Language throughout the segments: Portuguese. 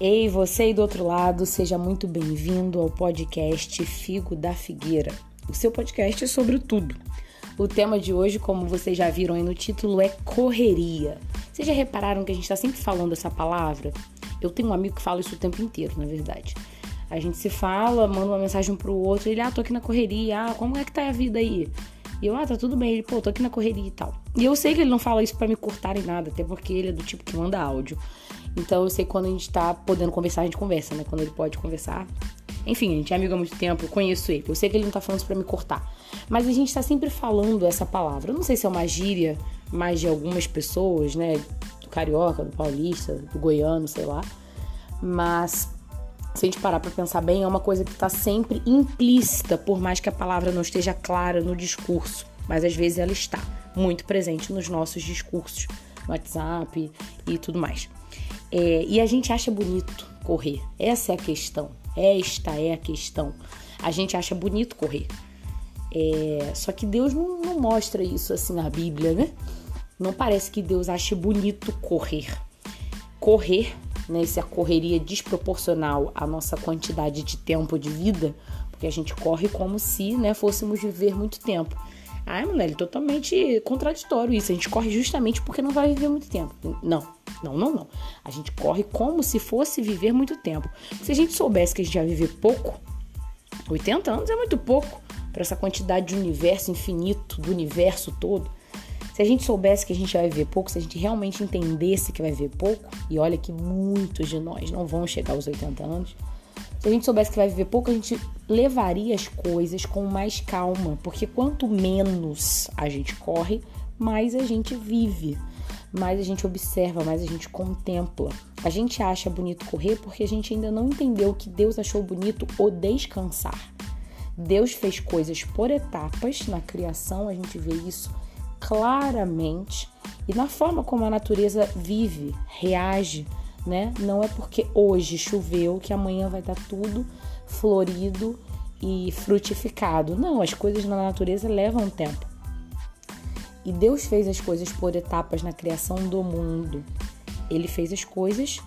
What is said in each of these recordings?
Ei, você aí do outro lado, seja muito bem-vindo ao podcast Figo da Figueira. O seu podcast é sobre tudo. O tema de hoje, como vocês já viram aí no título, é correria. Vocês já repararam que a gente está sempre falando essa palavra? Eu tenho um amigo que fala isso o tempo inteiro, na verdade. A gente se fala, manda uma mensagem pro outro, ele, ah, tô aqui na correria, ah, como é que tá a vida aí? E eu, ah, tá tudo bem. Ele, pô, tô aqui na correria e tal. E eu sei que ele não fala isso para me cortar em nada, até porque ele é do tipo que manda áudio. Então eu sei quando a gente tá podendo conversar, a gente conversa, né? Quando ele pode conversar. Enfim, a gente é amigo há muito tempo, eu conheço ele. Eu sei que ele não tá falando isso pra me cortar. Mas a gente tá sempre falando essa palavra. Eu não sei se é uma gíria mais de algumas pessoas, né? Do carioca, do paulista, do goiano, sei lá. Mas se a gente parar para pensar bem, é uma coisa que está sempre implícita, por mais que a palavra não esteja clara no discurso, mas às vezes ela está muito presente nos nossos discursos, no WhatsApp e tudo mais. É, e a gente acha bonito correr, essa é a questão, esta é a questão. A gente acha bonito correr. É, só que Deus não, não mostra isso assim na Bíblia, né? Não parece que Deus ache bonito correr. Correr né, se a correria desproporcional à nossa quantidade de tempo de vida, porque a gente corre como se né, fôssemos viver muito tempo. Mulher, é totalmente contraditório isso. A gente corre justamente porque não vai viver muito tempo. Não, não, não, não. A gente corre como se fosse viver muito tempo. Se a gente soubesse que a gente vai viver pouco, 80 anos é muito pouco para essa quantidade de universo infinito, do universo todo. Se a gente soubesse que a gente vai viver pouco, se a gente realmente entendesse que vai viver pouco, e olha que muitos de nós não vão chegar aos 80 anos, se a gente soubesse que vai viver pouco, a gente levaria as coisas com mais calma, porque quanto menos a gente corre, mais a gente vive, mais a gente observa, mais a gente contempla. A gente acha bonito correr porque a gente ainda não entendeu que Deus achou bonito o descansar. Deus fez coisas por etapas na criação, a gente vê isso claramente e na forma como a natureza vive, reage, né? Não é porque hoje choveu que amanhã vai estar tudo florido e frutificado. Não, as coisas na natureza levam tempo. E Deus fez as coisas por etapas na criação do mundo. Ele fez as coisas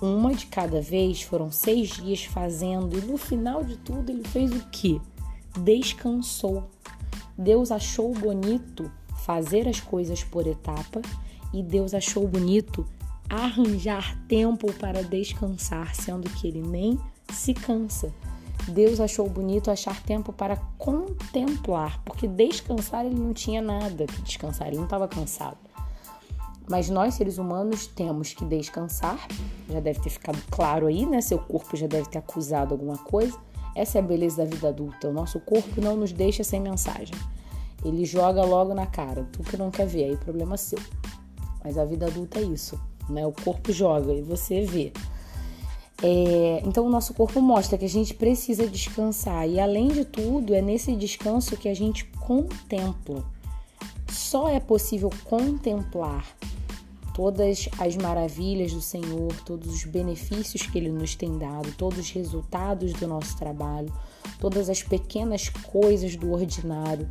uma de cada vez, foram seis dias fazendo, e no final de tudo ele fez o que? Descansou. Deus achou bonito fazer as coisas por etapa e Deus achou bonito arranjar tempo para descansar, sendo que ele nem se cansa. Deus achou bonito achar tempo para contemplar, porque descansar ele não tinha nada que descansar, ele não estava cansado. Mas nós, seres humanos, temos que descansar. Já deve ter ficado claro aí, né? Seu corpo já deve ter acusado alguma coisa. Essa é a beleza da vida adulta. O nosso corpo não nos deixa sem mensagem. Ele joga logo na cara. Tu que não quer ver, aí problema seu. Mas a vida adulta é isso, né? O corpo joga e você vê. É, então, o nosso corpo mostra que a gente precisa descansar. E, além de tudo, é nesse descanso que a gente contempla. Só é possível contemplar todas as maravilhas do Senhor, todos os benefícios que Ele nos tem dado, todos os resultados do nosso trabalho, todas as pequenas coisas do ordinário,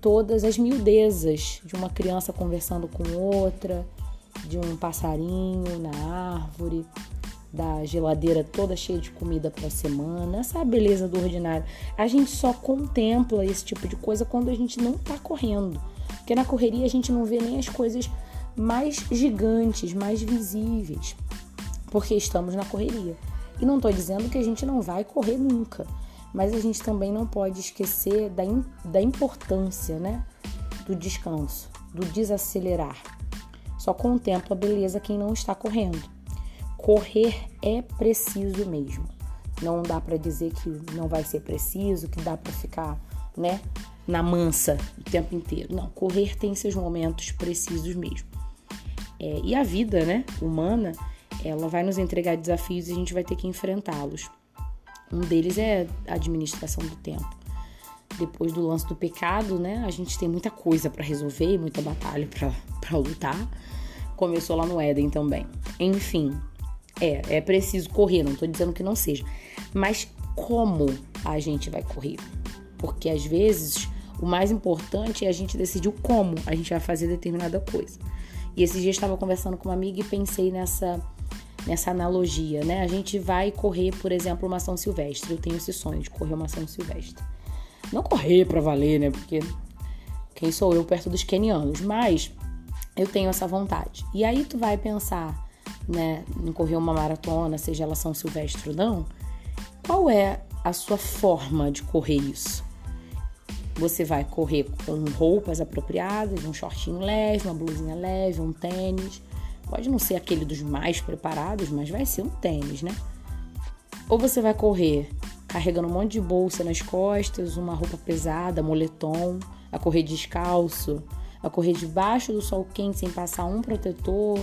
todas as miudezas de uma criança conversando com outra, de um passarinho na árvore, da geladeira toda cheia de comida para a semana. Essa beleza do ordinário. A gente só contempla esse tipo de coisa quando a gente não está correndo. Porque na correria a gente não vê nem as coisas mais gigantes, mais visíveis, porque estamos na correria. E não estou dizendo que a gente não vai correr nunca mas a gente também não pode esquecer da, da importância né, do descanso, do desacelerar. Só contempla a beleza quem não está correndo. Correr é preciso mesmo. Não dá para dizer que não vai ser preciso, que dá para ficar, né, na mansa o tempo inteiro. Não, correr tem seus momentos precisos mesmo. É, e a vida, né, humana, ela vai nos entregar desafios e a gente vai ter que enfrentá-los. Um deles é a administração do tempo. Depois do lance do pecado, né, a gente tem muita coisa para resolver, muita batalha para lutar. Começou lá no Éden também. Enfim, é, é preciso correr, não tô dizendo que não seja. Mas como a gente vai correr? Porque às vezes o mais importante é a gente decidir como a gente vai fazer determinada coisa. E esse dia eu estava conversando com uma amiga e pensei nessa nessa analogia, né? A gente vai correr, por exemplo, uma São Silvestre. Eu tenho esse sonho de correr uma São Silvestre. Não correr para valer, né? Porque quem sou eu perto dos kenianos, mas eu tenho essa vontade. E aí tu vai pensar, né, em correr uma maratona, seja ela São Silvestre ou não, qual é a sua forma de correr isso? Você vai correr com roupas apropriadas, um shortinho leve, uma blusinha leve, um tênis. Pode não ser aquele dos mais preparados, mas vai ser um tênis, né? Ou você vai correr carregando um monte de bolsa nas costas, uma roupa pesada, moletom, a correr descalço, a correr debaixo do sol quente sem passar um protetor,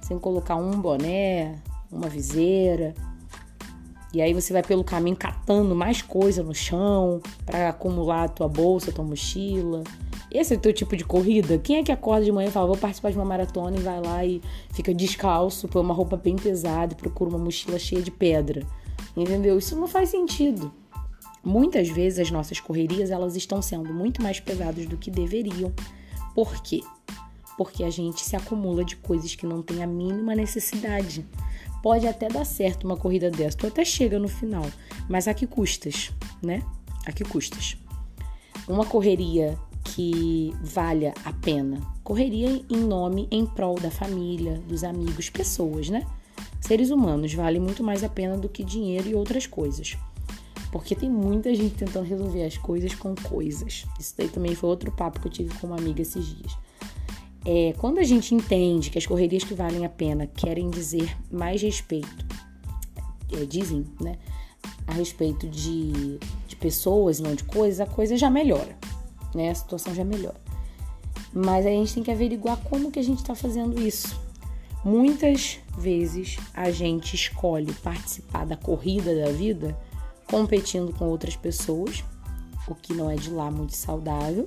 sem colocar um boné, uma viseira. E aí você vai pelo caminho catando mais coisa no chão para acumular a tua bolsa, tua mochila. Esse é o teu tipo de corrida? Quem é que acorda de manhã e fala, vou participar de uma maratona e vai lá e fica descalço, põe uma roupa bem pesada e procura uma mochila cheia de pedra? Entendeu? Isso não faz sentido. Muitas vezes as nossas correrias elas estão sendo muito mais pesadas do que deveriam. Por quê? Porque a gente se acumula de coisas que não tem a mínima necessidade. Pode até dar certo uma corrida dessa, tu até chega no final, mas a que custas, né? A que custas? Uma correria que valha a pena. Correria em nome, em prol da família, dos amigos, pessoas, né? Seres humanos valem muito mais a pena do que dinheiro e outras coisas. Porque tem muita gente tentando resolver as coisas com coisas. Isso daí também foi outro papo que eu tive com uma amiga esses dias. É, quando a gente entende que as correrias que valem a pena querem dizer mais respeito, é, dizem, né, a respeito de, de pessoas não de coisas, a coisa já melhora, né, a situação já melhora. Mas a gente tem que averiguar como que a gente está fazendo isso. Muitas vezes a gente escolhe participar da corrida da vida competindo com outras pessoas, o que não é de lá muito saudável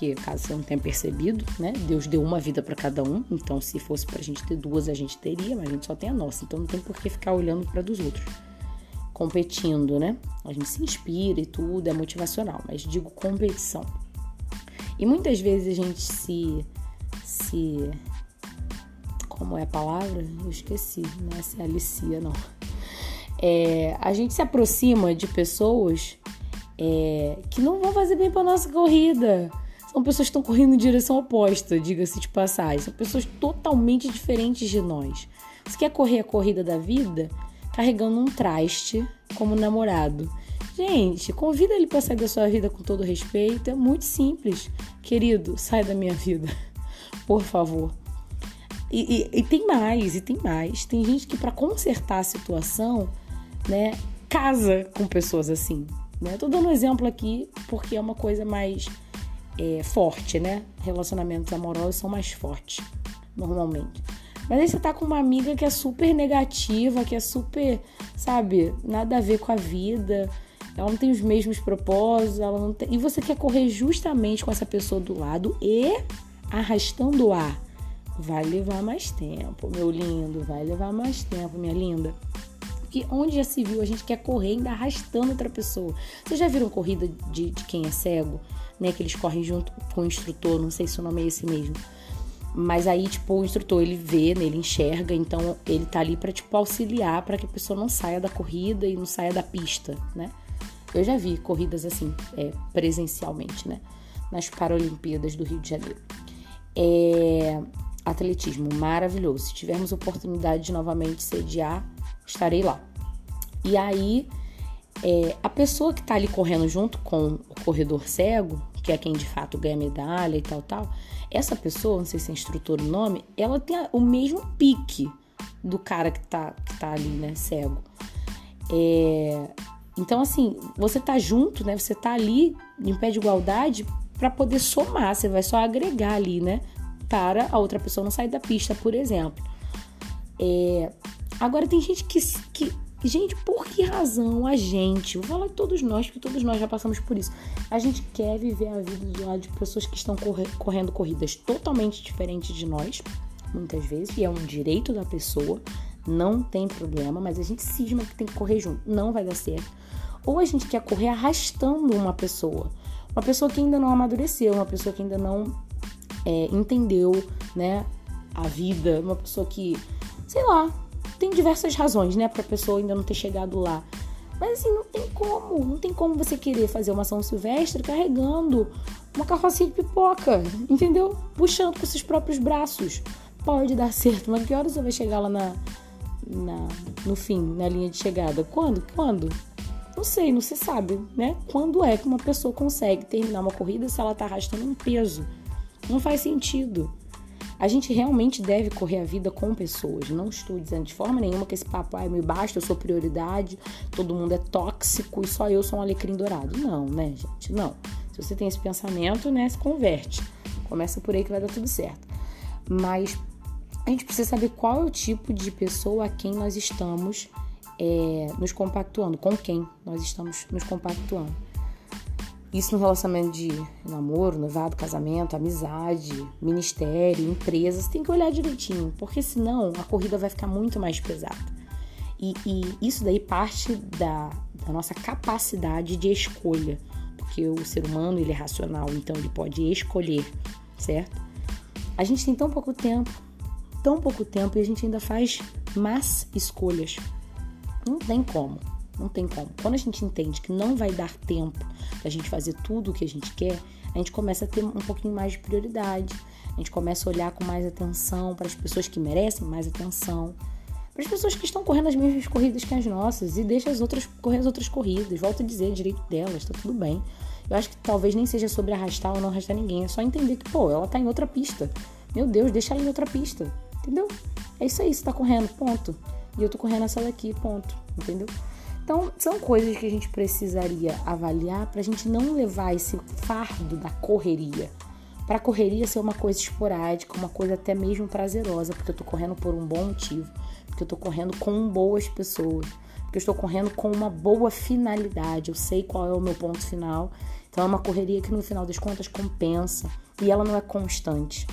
porque caso você não tenha percebido, né? Deus deu uma vida para cada um, então se fosse pra gente ter duas, a gente teria, mas a gente só tem a nossa, então não tem por que ficar olhando para dos outros. Competindo, né? A gente se inspira e tudo, é motivacional, mas digo competição. E muitas vezes a gente se se como é a palavra? Eu esqueci, não é se alicia, não. É, a gente se aproxima de pessoas é, que não vão fazer bem para nossa corrida são pessoas que estão correndo em direção oposta, diga-se de passagem. São pessoas totalmente diferentes de nós. Você quer correr a corrida da vida carregando um traste como namorado. Gente, convida ele para sair da sua vida com todo respeito. É muito simples. Querido, sai da minha vida. Por favor. E, e, e tem mais, e tem mais. Tem gente que, para consertar a situação, né, casa com pessoas assim. Né? Tô dando um exemplo aqui porque é uma coisa mais é, forte, né? Relacionamentos amorosos são mais fortes, normalmente. Mas aí você tá com uma amiga que é super negativa, que é super, sabe, nada a ver com a vida, ela não tem os mesmos propósitos, ela não tem... e você quer correr justamente com essa pessoa do lado e arrastando o ar. Vai levar mais tempo, meu lindo, vai levar mais tempo, minha linda. Porque onde já se viu a gente quer correr ainda arrastando outra pessoa. Vocês já viram corrida de, de quem é cego? né? Que eles correm junto com o instrutor, não sei se o nome é esse mesmo. Mas aí, tipo, o instrutor ele vê, né, ele enxerga, então ele tá ali para tipo auxiliar para que a pessoa não saia da corrida e não saia da pista, né? Eu já vi corridas assim, é, presencialmente, né? Nas Paralimpíadas do Rio de Janeiro. É, atletismo maravilhoso. Se tivermos oportunidade de novamente sediar, estarei lá. E aí, é, a pessoa que tá ali correndo junto com o corredor cego, que é quem de fato ganha medalha e tal, tal, essa pessoa, não sei se é instrutor o nome, ela tem o mesmo pique do cara que tá, que tá ali, né, cego. É, então, assim, você tá junto, né, você tá ali em pé de igualdade para poder somar, você vai só agregar ali, né, para a outra pessoa não sair da pista, por exemplo. É, agora, tem gente que, que Gente, por que razão a gente, vou falar de todos nós, porque todos nós já passamos por isso, a gente quer viver a vida do lado de pessoas que estão correndo corridas totalmente diferentes de nós, muitas vezes, e é um direito da pessoa, não tem problema, mas a gente cisma que tem que correr junto, não vai dar certo. Ou a gente quer correr arrastando uma pessoa, uma pessoa que ainda não amadureceu, uma pessoa que ainda não é, entendeu, né, a vida, uma pessoa que, sei lá, tem diversas razões, né, pra pessoa ainda não ter chegado lá. Mas assim, não tem como, não tem como você querer fazer uma São Silvestre carregando uma carrocinha de pipoca, entendeu? Puxando com seus próprios braços. Pode dar certo, mas que horas você vai chegar lá na, na, no fim, na linha de chegada? Quando? Quando? Não sei, não se sabe, né? Quando é que uma pessoa consegue terminar uma corrida se ela tá arrastando um peso? Não faz sentido. A gente realmente deve correr a vida com pessoas. Não estou dizendo de forma nenhuma que esse papo, ah, me basta, eu sou prioridade, todo mundo é tóxico e só eu sou um alecrim dourado. Não, né, gente? Não. Se você tem esse pensamento, né, se converte. Começa por aí que vai dar tudo certo. Mas a gente precisa saber qual é o tipo de pessoa a quem nós estamos é, nos compactuando, com quem nós estamos nos compactuando. Isso no relacionamento de namoro, noivado, casamento, amizade, ministério, empresa, você tem que olhar direitinho, porque senão a corrida vai ficar muito mais pesada. E, e isso daí parte da, da, nossa capacidade de escolha, porque o ser humano ele é racional, então ele pode escolher, certo? A gente tem tão pouco tempo, tão pouco tempo e a gente ainda faz más escolhas. Não tem como. Não tem como. Quando a gente entende que não vai dar tempo da gente fazer tudo o que a gente quer, a gente começa a ter um pouquinho mais de prioridade. A gente começa a olhar com mais atenção para as pessoas que merecem mais atenção, para as pessoas que estão correndo as mesmas corridas que as nossas e deixa as outras correr as outras corridas. Volto a dizer, direito delas, tá tudo bem. Eu acho que talvez nem seja sobre arrastar ou não arrastar ninguém, é só entender que, pô, ela tá em outra pista. Meu Deus, deixa ela em outra pista. Entendeu? É isso aí, você tá correndo, ponto. E eu tô correndo essa daqui, ponto. Entendeu? Então, são coisas que a gente precisaria avaliar para a gente não levar esse fardo da correria. Para a correria ser uma coisa esporádica, uma coisa até mesmo prazerosa, porque eu estou correndo por um bom motivo, porque eu estou correndo com boas pessoas, porque eu estou correndo com uma boa finalidade, eu sei qual é o meu ponto final. Então, é uma correria que no final das contas compensa e ela não é constante.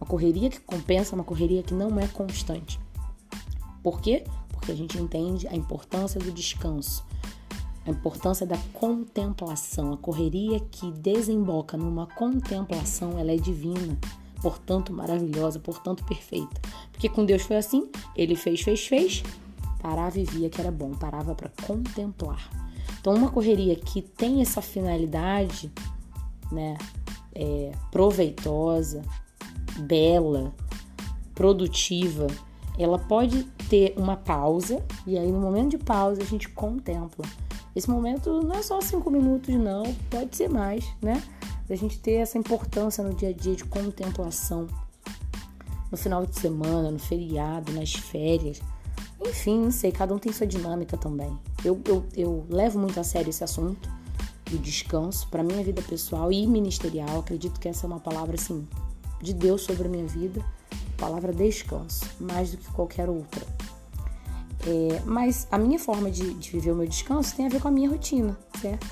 Uma correria que compensa é uma correria que não é constante. Por quê? Porque a gente entende a importância do descanso, a importância da contemplação. A correria que desemboca numa contemplação, ela é divina, portanto maravilhosa, portanto perfeita. Porque com Deus foi assim, ele fez, fez, fez, parava e via que era bom, parava para contemplar. Então, uma correria que tem essa finalidade, né, é, proveitosa, bela, produtiva, ela pode ter uma pausa e aí no momento de pausa a gente contempla. Esse momento não é só cinco minutos, não, pode ser mais, né? A gente ter essa importância no dia a dia de contemplação, no final de semana, no feriado, nas férias. Enfim, não sei, cada um tem sua dinâmica também. Eu, eu, eu levo muito a sério esse assunto do descanso para minha vida pessoal e ministerial. Acredito que essa é uma palavra assim de Deus sobre a minha vida palavra descanso, mais do que qualquer outra. É, mas a minha forma de, de, viver o meu descanso tem a ver com a minha rotina, certo?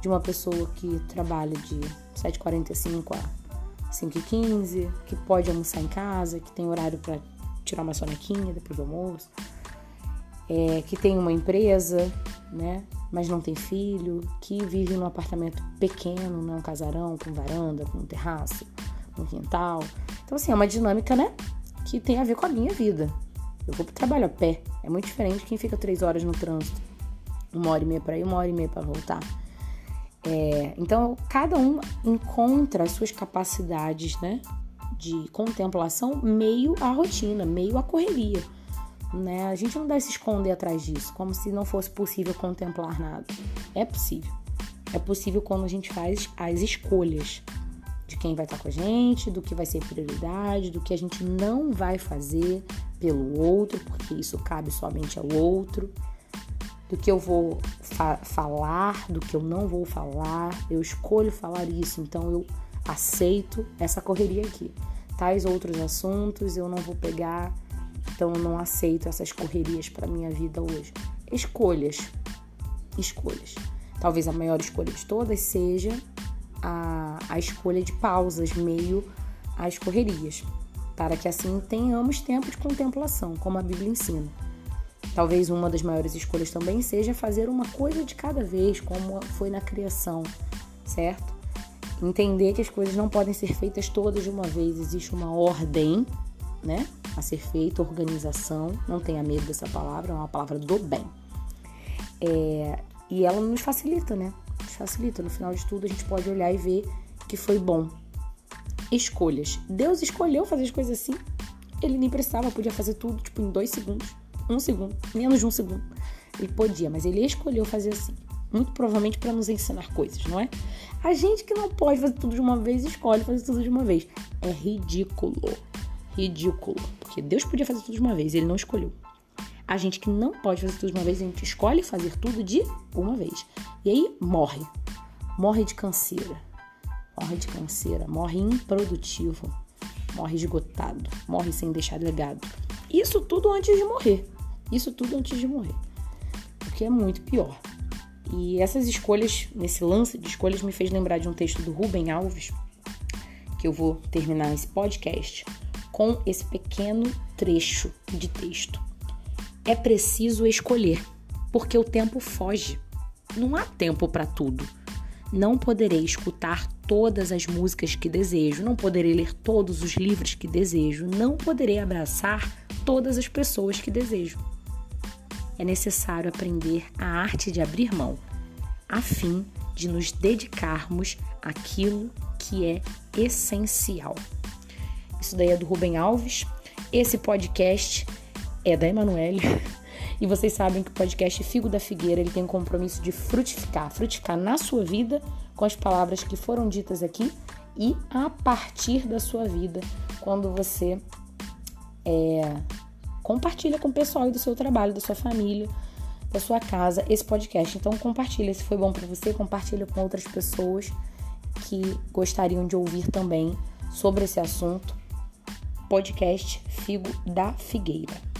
De uma pessoa que trabalha de 7h45 a 5h15, que pode almoçar em casa, que tem horário para tirar uma sonequinha depois do almoço, é, que tem uma empresa, né? Mas não tem filho, que vive num apartamento pequeno, não é um casarão, com varanda, com terraço, um quintal. Então, assim, é uma dinâmica, né? Que tem a ver com a minha vida. Eu vou pro trabalho a pé. É muito diferente de quem fica três horas no trânsito. Uma hora e meia para ir, uma hora e meia para voltar. É, então, cada um encontra as suas capacidades, né? De contemplação meio à rotina, meio à correria. Né? A gente não deve se esconder atrás disso, como se não fosse possível contemplar nada. É possível. É possível quando a gente faz as escolhas de quem vai estar com a gente, do que vai ser prioridade, do que a gente não vai fazer pelo outro, porque isso cabe somente ao outro, do que eu vou fa falar, do que eu não vou falar. Eu escolho falar isso, então eu aceito essa correria aqui. Tais outros assuntos eu não vou pegar, então eu não aceito essas correrias para minha vida hoje. Escolhas. Escolhas. Talvez a maior escolha de todas seja a, a escolha de pausas meio às correrias, para que assim tenhamos tempo de contemplação, como a Bíblia ensina. Talvez uma das maiores escolhas também seja fazer uma coisa de cada vez, como foi na criação, certo? Entender que as coisas não podem ser feitas todas de uma vez, existe uma ordem, né? a ser feito, organização, não tenha medo dessa palavra, é uma palavra do bem. É, e ela nos facilita, né? Facilita. No final de tudo, a gente pode olhar e ver que foi bom. Escolhas. Deus escolheu fazer as coisas assim. Ele nem precisava, podia fazer tudo, tipo, em dois segundos, um segundo, menos de um segundo. Ele podia, mas ele escolheu fazer assim. Muito provavelmente para nos ensinar coisas, não é? A gente que não pode fazer tudo de uma vez escolhe fazer tudo de uma vez. É ridículo. Ridículo. Porque Deus podia fazer tudo de uma vez, ele não escolheu. A gente que não pode fazer tudo de uma vez, a gente escolhe fazer tudo de uma vez. E aí morre. Morre de canseira. Morre de canseira. Morre improdutivo. Morre esgotado. Morre sem deixar legado. Isso tudo antes de morrer. Isso tudo antes de morrer. O que é muito pior. E essas escolhas, nesse lance de escolhas, me fez lembrar de um texto do Rubem Alves, que eu vou terminar esse podcast com esse pequeno trecho de texto. É preciso escolher, porque o tempo foge. Não há tempo para tudo. Não poderei escutar todas as músicas que desejo, não poderei ler todos os livros que desejo, não poderei abraçar todas as pessoas que desejo é necessário aprender a arte de abrir mão, a fim de nos dedicarmos àquilo que é essencial. Isso daí é do Rubem Alves. Esse podcast é da Emanuele. E vocês sabem que o podcast Figo da Figueira ele tem o compromisso de frutificar, frutificar na sua vida com as palavras que foram ditas aqui e a partir da sua vida, quando você é, compartilha com o pessoal do seu trabalho, da sua família, da sua casa esse podcast. Então compartilha, se foi bom para você, compartilha com outras pessoas que gostariam de ouvir também sobre esse assunto. Podcast Figo da Figueira.